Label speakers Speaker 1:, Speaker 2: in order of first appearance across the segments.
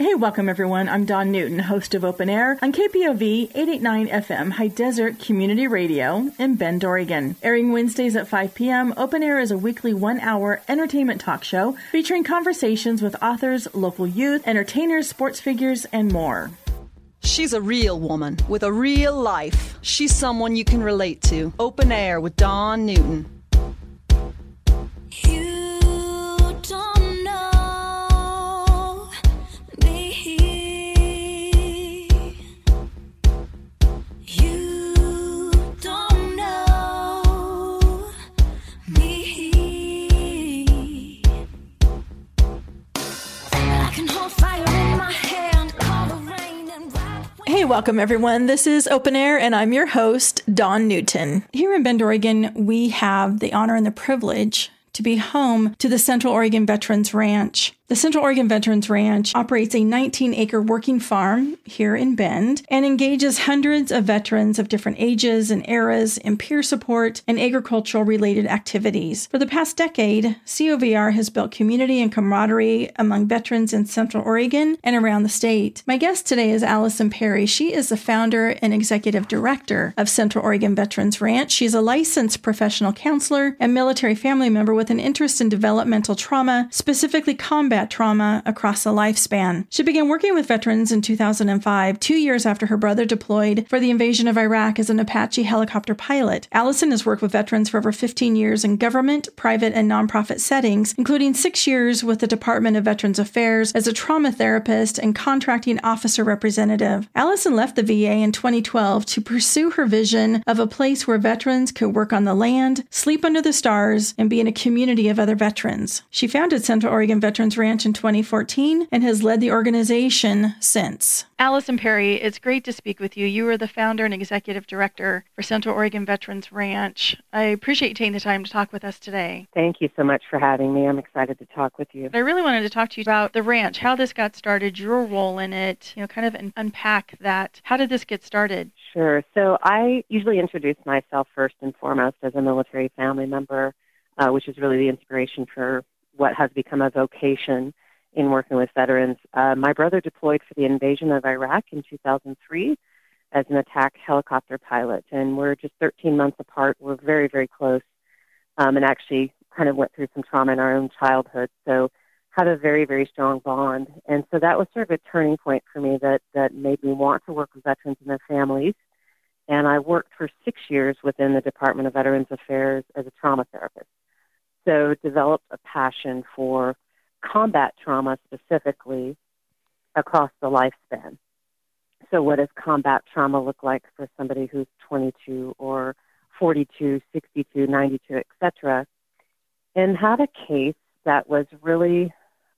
Speaker 1: Hey, welcome everyone. I'm Dawn Newton, host of Open Air on KPOV 889 FM High Desert Community Radio in Bend, Oregon. Airing Wednesdays at 5 p.m., Open Air is a weekly one hour entertainment talk show featuring conversations with authors, local youth, entertainers, sports figures, and more.
Speaker 2: She's a real woman with a real life. She's someone you can relate to. Open Air with Dawn Newton.
Speaker 1: Hey, welcome everyone. This is Open Air, and I'm your host, Dawn Newton. Here in Bend, Oregon, we have the honor and the privilege to be home to the Central Oregon Veterans Ranch. The Central Oregon Veterans Ranch operates a 19 acre working farm here in Bend and engages hundreds of veterans of different ages and eras in peer support and agricultural related activities. For the past decade, COVR has built community and camaraderie among veterans in Central Oregon and around the state. My guest today is Allison Perry. She is the founder and executive director of Central Oregon Veterans Ranch. She's a licensed professional counselor and military family member with an interest in developmental trauma, specifically combat combat trauma across the lifespan. She began working with veterans in 2005, two years after her brother deployed for the invasion of Iraq as an Apache helicopter pilot. Allison has worked with veterans for over 15 years in government, private, and nonprofit settings, including six years with the Department of Veterans Affairs as a trauma therapist and contracting officer representative. Allison left the VA in 2012 to pursue her vision of a place where veterans could work on the land, sleep under the stars, and be in a community of other veterans. She founded Central Oregon Veterans Ranch Ranch in 2014 and has led the organization since. Allison Perry, it's great to speak with you. You are the founder and executive director for Central Oregon Veterans Ranch. I appreciate you taking the time to talk with us today.
Speaker 3: Thank you so much for having me. I'm excited to talk with you.
Speaker 1: I really wanted to talk to you about the ranch, how this got started, your role in it, you know, kind of unpack that. How did this get started?
Speaker 3: Sure. So I usually introduce myself first and foremost as a military family member, uh, which is really the inspiration for what has become a vocation in working with veterans. Uh, my brother deployed for the invasion of Iraq in 2003 as an attack helicopter pilot, and we're just 13 months apart. We're very, very close, um, and actually kind of went through some trauma in our own childhood. So had a very, very strong bond, and so that was sort of a turning point for me that that made me want to work with veterans and their families. And I worked for six years within the Department of Veterans Affairs as a trauma therapist also developed a passion for combat trauma specifically across the lifespan. So, what does combat trauma look like for somebody who's 22 or 42, 62, 92, etc.? And had a case that was really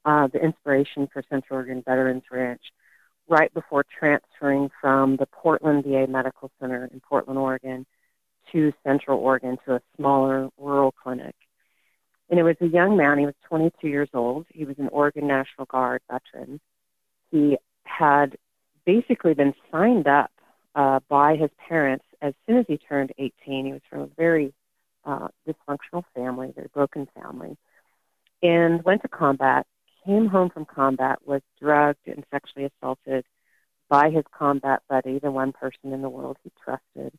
Speaker 3: uh, the inspiration for Central Oregon Veterans Ranch right before transferring from the Portland VA Medical Center in Portland, Oregon to Central Oregon to a smaller rural clinic. And it was a young man. He was 22 years old. He was an Oregon National Guard veteran. He had basically been signed up uh, by his parents as soon as he turned 18. He was from a very uh, dysfunctional family, very broken family, and went to combat. Came home from combat, was drugged and sexually assaulted by his combat buddy, the one person in the world he trusted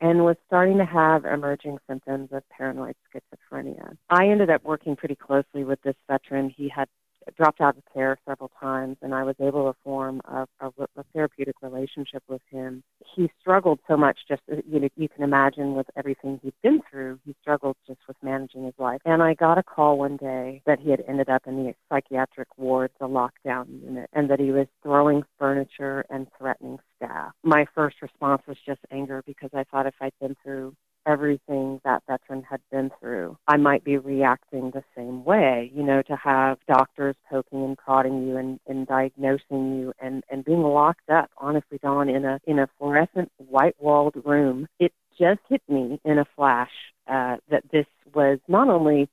Speaker 3: and was starting to have emerging symptoms of paranoid schizophrenia. I ended up working pretty closely with this veteran. He had dropped out of care several times, and I was able to form a, a, a therapeutic relationship with him. He struggled so much, just uh, you know, you can imagine with everything he'd been through. He struggled just with managing his life. And I got a call one day that he had ended up in the psychiatric ward, the lockdown unit, and that he was throwing furniture and threatening My first response was just anger because I thought if I'd been through everything that veteran had been through, I might be reacting the same way, you know, to have doctors poking and prodding you and, and diagnosing you and, and being locked up, honestly, Dawn, in a in a fluorescent white walled room. It just hit me in a flash uh, that this was not only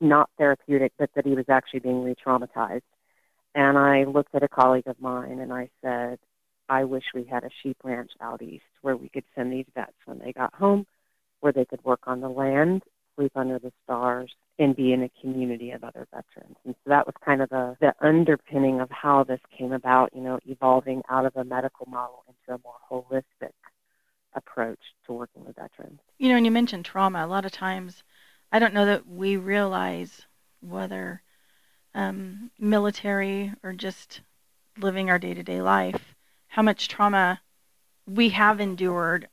Speaker 3: not therapeutic, but that he was actually being re traumatized. And I looked at a colleague of mine and I said, I wish we had a sheep ranch out east where we could send these vets when they got home where they could work on the land sleep under the stars and be in a community of other veterans. And so that was kind of the, the underpinning of how this came about, you know, evolving out of a medical model into a more holistic approach to working with veterans.
Speaker 1: You know, and you mentioned trauma. A lot of times, I don't know that we realize whether um, military or just living our day to day life, how much trauma we have endured,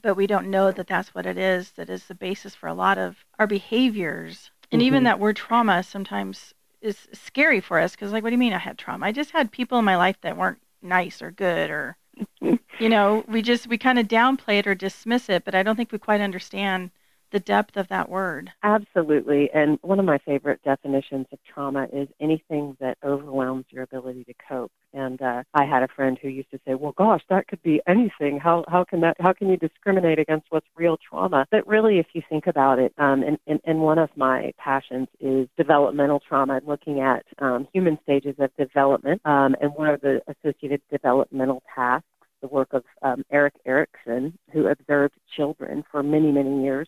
Speaker 1: but we don't know that that's what it is that is the basis for a lot of our behaviors. And mm-hmm. even that word trauma sometimes is scary for us because, like, what do you mean I had trauma? I just had people in my life that weren't nice or good or you know, we just we kind of downplay it or dismiss it, but I don't think we quite understand the depth of that word.
Speaker 3: Absolutely. And one of my favorite definitions of trauma is anything that overwhelms your ability to cope. And uh, I had a friend who used to say, "Well, gosh, that could be anything. How how can that how can you discriminate against what's real trauma?" But really, if you think about it, um, and, and and one of my passions is developmental trauma, looking at um, human stages of development, um, and what are the associated developmental tasks the work of um, Erik Erikson, who observed children for many, many years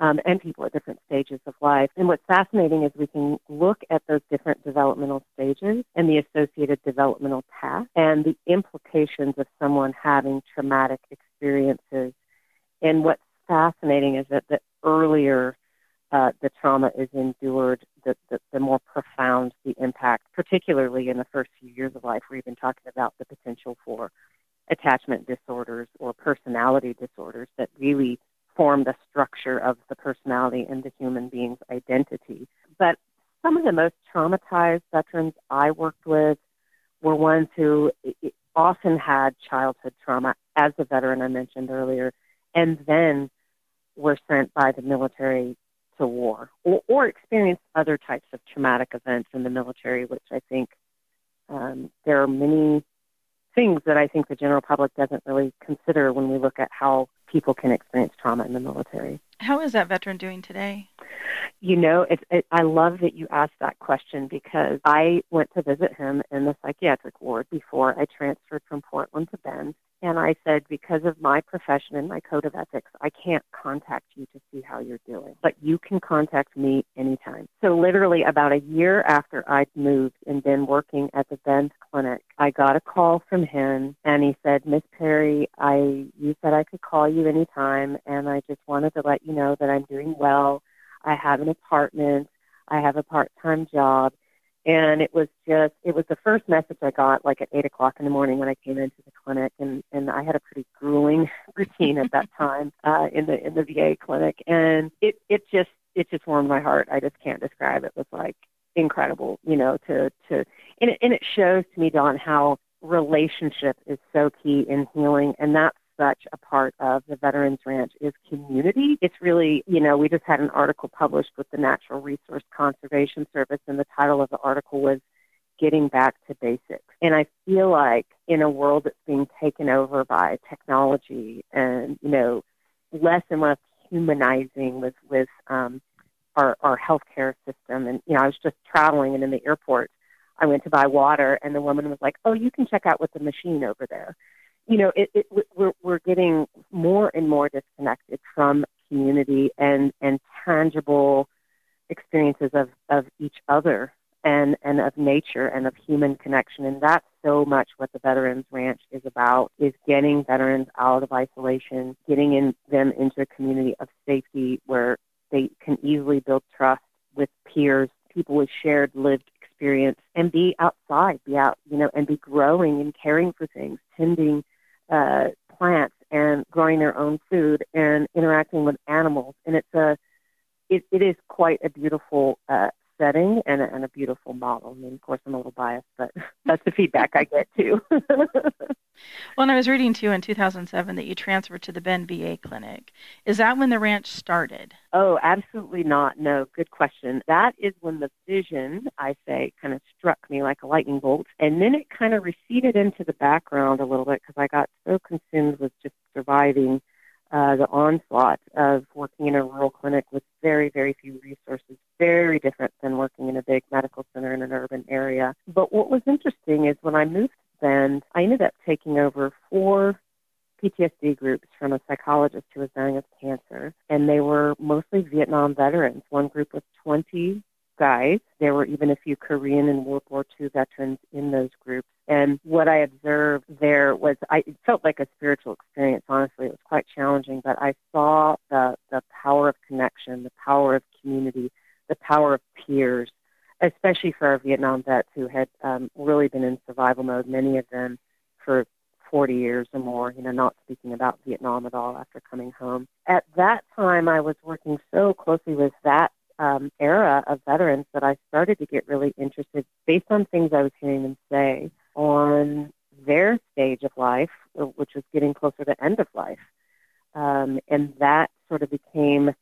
Speaker 3: um, and people at different stages of life. And what's fascinating is we can look at those different developmental stages and the associated developmental tasks and the implications of someone having traumatic experiences. And what's fascinating is that the earlier uh, the trauma is endured, the, the, the more profound the impact, particularly in the first few years of life. We've been talking about the potential for attachment disorders or personality disorders that really form the structure of the personality and the human being's identity. But some of the most traumatized veterans I worked with were ones who often had childhood trauma as a veteran I mentioned earlier, and then were sent by the military to war or, or experienced other types of traumatic events in the military, which I think um, there are many things that I think the general public doesn't really consider when we look at how people can experience trauma in the military.
Speaker 1: How is that veteran doing today?
Speaker 3: You know, it's, it, I love that you asked that question because I went to visit him in the psychiatric ward before I transferred from Portland to Bend. And I said, because of my profession and my code of ethics, I can't contact you to see how you're doing, but you can contact me anytime. So literally about a year after I'd moved and been working at the Bend clinic, I got a call from him and he said, Miss Perry, I, you said I could call you anytime and I just wanted to let you know that I'm doing well. I have an apartment. I have a part-time job and it was just it was the first message I got like at eight o'clock in the morning when I came into the clinic and and I had a pretty grueling routine at that time uh in the in the VA clinic and it it just it just warmed my heart. I just can't describe it. It was like incredible, you know, to to and it and it shows to me, Dawn, how relationship is so key in healing and that's such a part of the Veterans Ranch is community. It's really, you know, we just had an article published with the Natural Resource Conservation Service, and the title of the article was Getting Back to Basics. And I feel like in a world that's being taken over by technology and, you know, less and less humanizing with, with um, our, our healthcare system. And, you know, I was just traveling and in the airport, I went to buy water, and the woman was like, "Oh, you can check out with the machine over there." You know, it, it, we're, we're getting more and more disconnected from community and, and tangible experiences of, of each other and, and of nature and of human connection. And that's so much what the Veterans Ranch is about, is getting veterans out of isolation, getting in, them into a community of safety where they can easily build trust with peers, people with shared lived experience, and be outside, be out, you know, and be growing and caring for things, tending uh, plants and growing their own food and interacting with animals. And it's a, it, it is quite a beautiful uh, setting and a, and a beautiful model. I mean, of course, I'm a little biased, but that's the feedback I get too.
Speaker 1: well, and I was reading too in 2007 that you transferred to the Bend VA clinic. Is that when the ranch started?
Speaker 3: Oh, absolutely not. No, good question. That is when the vision, I say, kind of struck me like a lightning bolt. And then it kind of receded into the background a little bit because I got so consumed with just surviving uh, the onslaught of working in a rural clinic with very, very few resources, very different than working in a big medical center in an urban area. But what was interesting is when I moved to Bend, I ended up taking over four PTSD groups from a psychologist who was dying of cancer, and they were mostly Vietnam veterans. One group was 20 guys. There were even a few Korean and World War II veterans in those groups. And what I observed there was, I it felt like a spiritual experience. Honestly, it was quite challenging, but I saw the the power of connection, the power of community, the power of peers, especially for our Vietnam vets who had um, really been in survival mode. Many of them for 40 years or more, you know, not speaking about Vietnam at all after coming home. At that time, I was working so closely with that um, era of veterans that I started to get really interested based on things I was hearing them say on their stage of life, which was getting closer to end of life. Um, and that sort of became,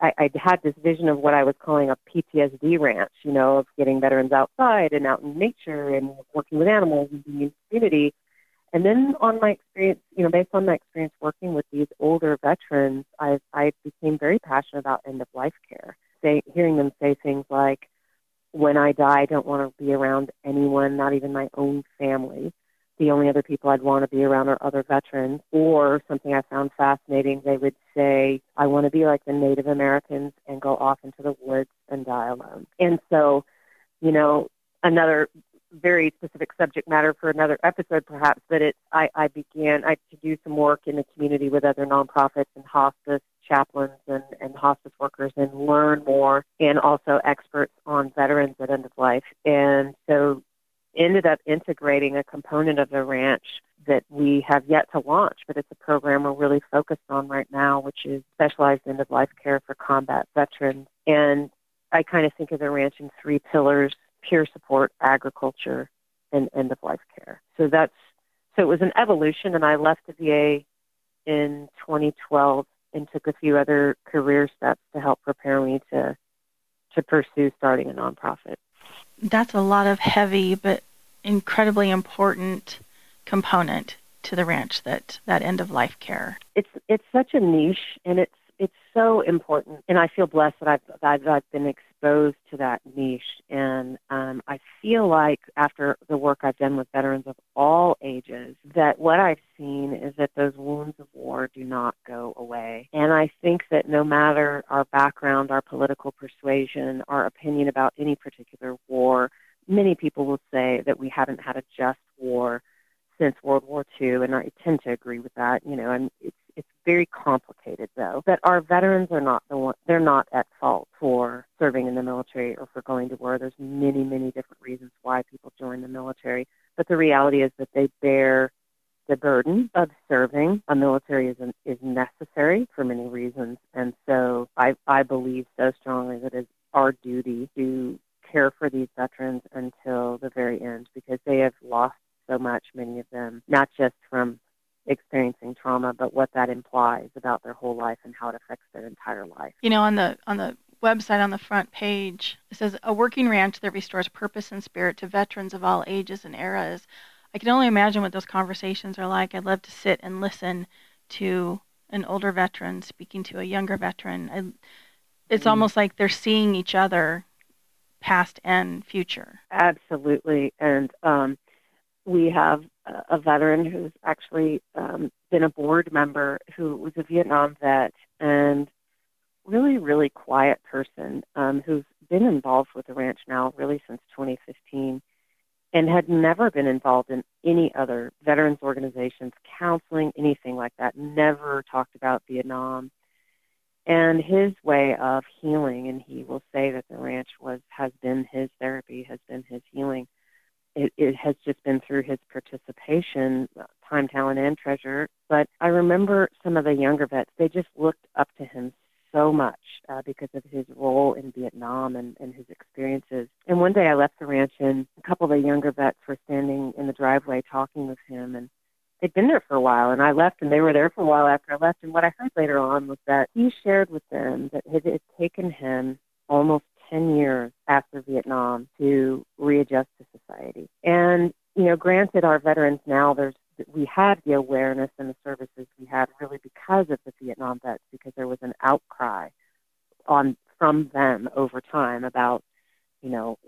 Speaker 3: I, I, had this vision of what I was calling a PTSD ranch, you know, of getting veterans outside and out in nature and working with animals and being in community. And then on my experience, you know, based on my experience working with these older veterans, I, I became very passionate about end of life care say, hearing them say things like, when I die, I don't want to be around anyone, not even my own family. The only other people I'd want to be around are other veterans. Or something I found fascinating, they would say, I want to be like the Native Americans and go off into the woods and die alone. And so, you know, another very specific subject matter for another episode perhaps, but it I, I began I to do some work in the community with other nonprofits and hospice chaplains and, and hospice workers and learn more and also experts on veterans at end of life. And so ended up integrating a component of the ranch that we have yet to launch, but it's a program we're really focused on right now, which is specialized end of life care for combat veterans. And I kind of think of the ranch in three pillars peer support, agriculture, and end of life care. So that's so it was an evolution and I left the VA in 2012 and took a few other career steps to help prepare me to to pursue starting a nonprofit.
Speaker 1: That's a lot of heavy but incredibly important component to the ranch that that end of life care.
Speaker 3: It's it's such a niche and it's it's so important, and I feel blessed that I've that I've been exposed to that niche, and um, I feel like after the work I've done with veterans of all ages, that what I've seen is that those wounds of war do not go away, and I think that no matter our background, our political persuasion, our opinion about any particular war, many people will say that we haven't had a just war since World War II, and I tend to agree with that. You know, and it's it's very complicated, though, that our veterans are not the one, they're not at fault for serving in the military or for going to war. There's many, many different reasons why people join the military. But the reality is that they bear the burden of serving. A military is, is necessary for many reasons. And so I, I believe so strongly that it's our duty to care for these veterans until the very end because they have lost so much, many of them, not just from experiencing trauma, but what that implies about their whole life and how it affects their entire life.
Speaker 1: You know, on the on the website on the front page, it says a working ranch that restores purpose and spirit to veterans of all ages and eras. I can only imagine what those conversations are like. I'd love to sit and listen to an older veteran speaking to a younger veteran. I, it's mm. almost like they're seeing each other past and future.
Speaker 3: Absolutely. And um, we have a veteran who's actually um, been a board member who was a Vietnam vet and really, really quiet person um, who's been involved with the ranch now really since 2015 and had never been involved in any other veterans organizations, counseling, anything like that, never talked about Vietnam. And his way of healing, and he will say that the ranch was has been his therapy, has been his healing it, it has just been through his participation, time, talent, and treasure. But I remember some of the younger vets, they just looked up to him so much uh, because of his role in Vietnam and, and his experiences. And one day I left the ranch and a couple of the younger vets were standing in the driveway talking with him and they'd been there for a while and I left and they were there for a while after I left and what I heard later on was that he shared with them that it had taken him almost 10 years after Vietnam to readjust to society. And, you know, granted, our veterans now, there's we had the awareness and the services we had really because of the Vietnam vets, because there was an outcry on from them over time about, you know,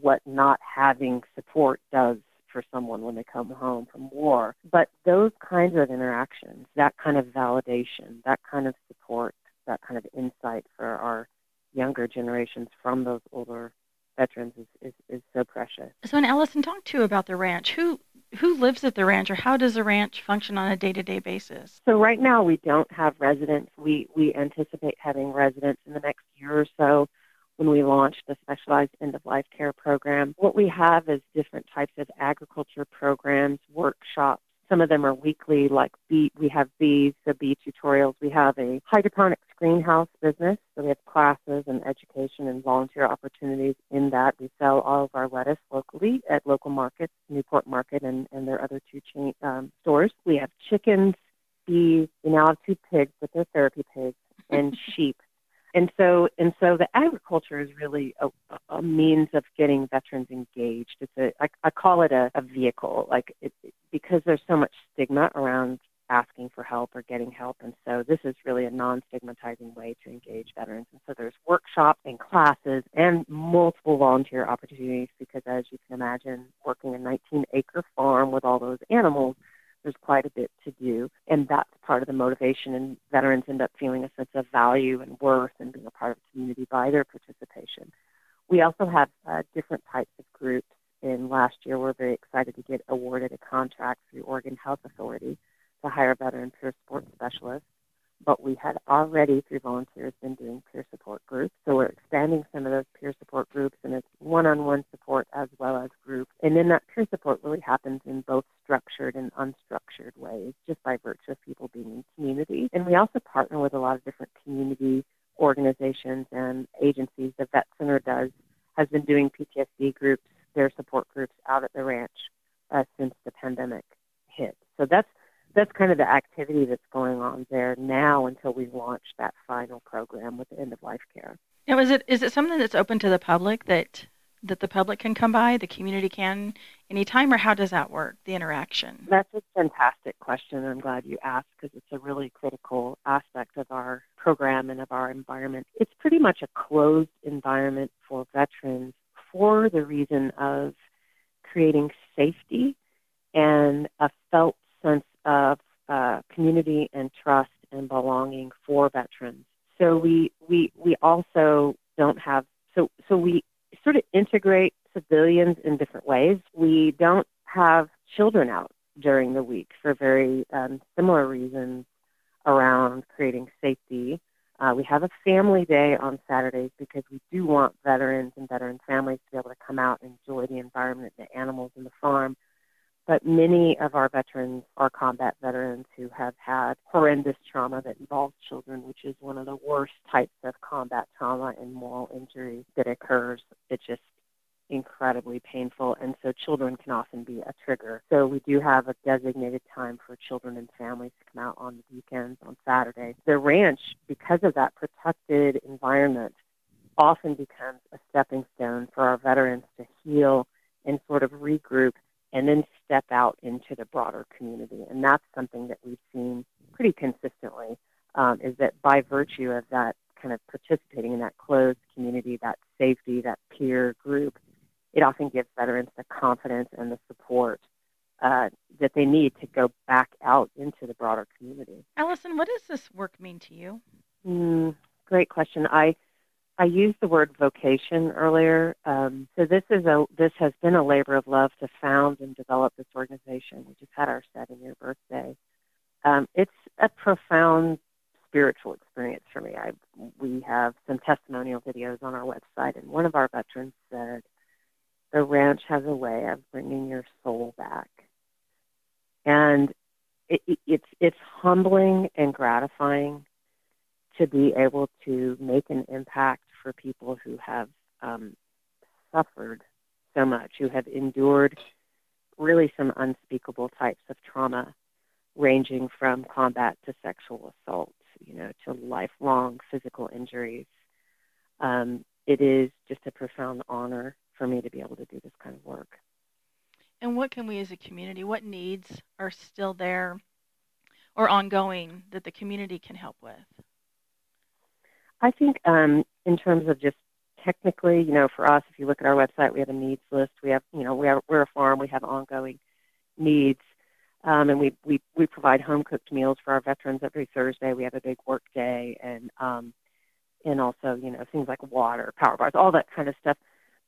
Speaker 3: what not having support does for someone when they come home from war. But those kinds of interactions, that kind of validation, that kind of support, that kind of insight for our younger generations from those older veterans is, is, is so precious.
Speaker 1: So, and Allison, talk too about the ranch. Who who lives at the ranch, or how does the ranch function on a day to day basis?
Speaker 3: So, right now we don't have residents. We we anticipate having residents in the next year or so when we launch the specialized end of life care program. What we have is different types of agriculture programs, workshops. Some of them are weekly, like bee, we have bees, so bee tutorials. We have a hydroponics greenhouse business, so we have classes and education and volunteer opportunities in that. We sell all of our lettuce locally at local markets, Newport Market and, and their other two chain um, stores. We have chickens, bees. We now have two pigs, but they're therapy pigs, and sheep and so and so the agriculture is really a, a means of getting veterans engaged. It's a I, I call it a, a vehicle, like it, because there's so much stigma around asking for help or getting help, and so this is really a non-stigmatizing way to engage veterans. And so there's workshops and classes and multiple volunteer opportunities because, as you can imagine, working a 19-acre farm with all those animals there's quite a bit to do. And that's part of the motivation. And veterans end up feeling a sense of value and worth and being a part of the community by their participation. We also have uh, different types of groups. In last year, we're very excited to get awarded a contract through Oregon Health Authority to hire veteran peer support specialists but we had already, through volunteers, been doing peer support groups. So we're expanding some of those peer support groups, and it's one-on-one support as well as group. And then that peer support really happens in both structured and unstructured ways, just by virtue of people being in community. And we also partner with a lot of different community organizations and agencies. The Vet Center does has been doing PTSD groups, their support groups out at the ranch uh, since the pandemic hit. So that's that's kind of the activity that's going on there now until we launch that final program with end of life care.
Speaker 1: Now, is it is it something that's open to the public that that the public can come by, the community can anytime, or how does that work? The interaction.
Speaker 3: That's a fantastic question. I'm glad you asked because it's a really critical aspect of our program and of our environment. It's pretty much a closed environment for veterans for the reason of creating safety and a felt sense of uh, community and trust and belonging for veterans. So we, we, we also don't have, so, so we sort of integrate civilians in different ways. We don't have children out during the week for very um, similar reasons around creating safety. Uh, we have a family day on Saturdays because we do want veterans and veteran families to be able to come out and enjoy the environment, the animals, and the farm but many of our veterans are combat veterans who have had horrendous trauma that involves children, which is one of the worst types of combat trauma and moral injury that occurs. It's just incredibly painful, and so children can often be a trigger. So we do have a designated time for children and families to come out on the weekends, on Saturday. The ranch, because of that protected environment, often becomes a stepping stone for our veterans to heal and sort of regroup and then step out into the broader community. And that's something that we've seen pretty consistently um, is that by virtue of that kind of participating in that closed community, that safety, that peer group, it often gives veterans the confidence and the support uh, that they need to go back out into the broader community.
Speaker 1: Allison, what does this work mean to you?
Speaker 3: Mm, great question. I I used the word vocation earlier. Um, so this is a this has been a labor of love to found and develop this organization. We just had our seven year birthday. Um, it's a profound spiritual experience for me. I we have some testimonial videos on our website, and one of our veterans said, "The ranch has a way of bringing your soul back," and it, it, it's it's humbling and gratifying to be able to make an impact for people who have um, suffered so much, who have endured really some unspeakable types of trauma, ranging from combat to sexual assault, you know, to lifelong physical injuries. Um, it is just a profound honor for me to be able to do this kind of work.
Speaker 1: And what can we as a community, what needs are still there or ongoing that the community can help with?
Speaker 3: I think um, in terms of just technically, you know, for us, if you look at our website, we have a needs list. We have, you know, we are, we're a farm. We have ongoing needs. Um, and we, we, we provide home cooked meals for our veterans every Thursday. We have a big work day and, um, and also, you know, things like water, power bars, all that kind of stuff.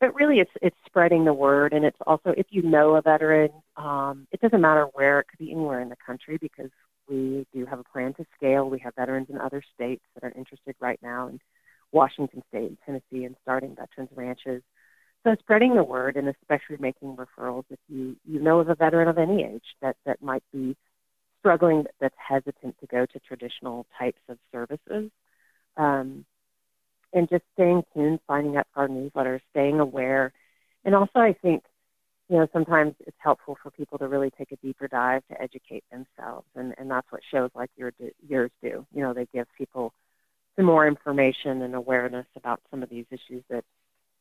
Speaker 3: But really, it's it's spreading the word, and it's also if you know a veteran, um, it doesn't matter where. It could be anywhere in the country because we do have a plan to scale. We have veterans in other states that are interested right now in Washington State and Tennessee and starting veterans ranches. So spreading the word and especially making referrals if you, you know of a veteran of any age that, that might be struggling, that's hesitant to go to traditional types of services. Um, and just staying tuned, signing up for our newsletter, staying aware. And also, I think, you know, sometimes it's helpful for people to really take a deeper dive to educate themselves. And, and that's what shows like your, yours do. You know, they give people some more information and awareness about some of these issues that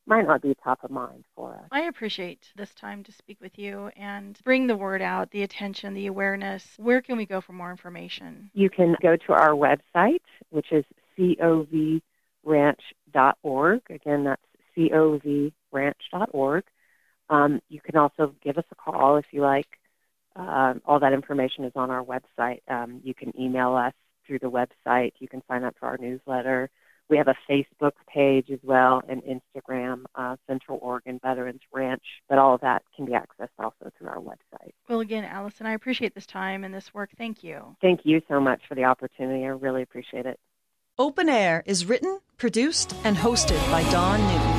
Speaker 3: might not be top of mind for us.
Speaker 1: I appreciate this time to speak with you and bring the word out, the attention, the awareness. Where can we go for more information?
Speaker 3: You can go to our website, which is covranch.org. Again, that's covranch.org. Um, you can also give us a call if you like. Uh, all that information is on our website. Um, you can email us through the website. You can sign up for our newsletter. We have a Facebook page as well and Instagram, uh, Central Oregon Veterans Ranch, but all of that can be accessed also through our website.
Speaker 1: Well, again, Allison, I appreciate this time and this work. Thank you.
Speaker 3: Thank you so much for the opportunity. I really appreciate it.
Speaker 2: Open Air is written, produced, and hosted by Dawn Newton.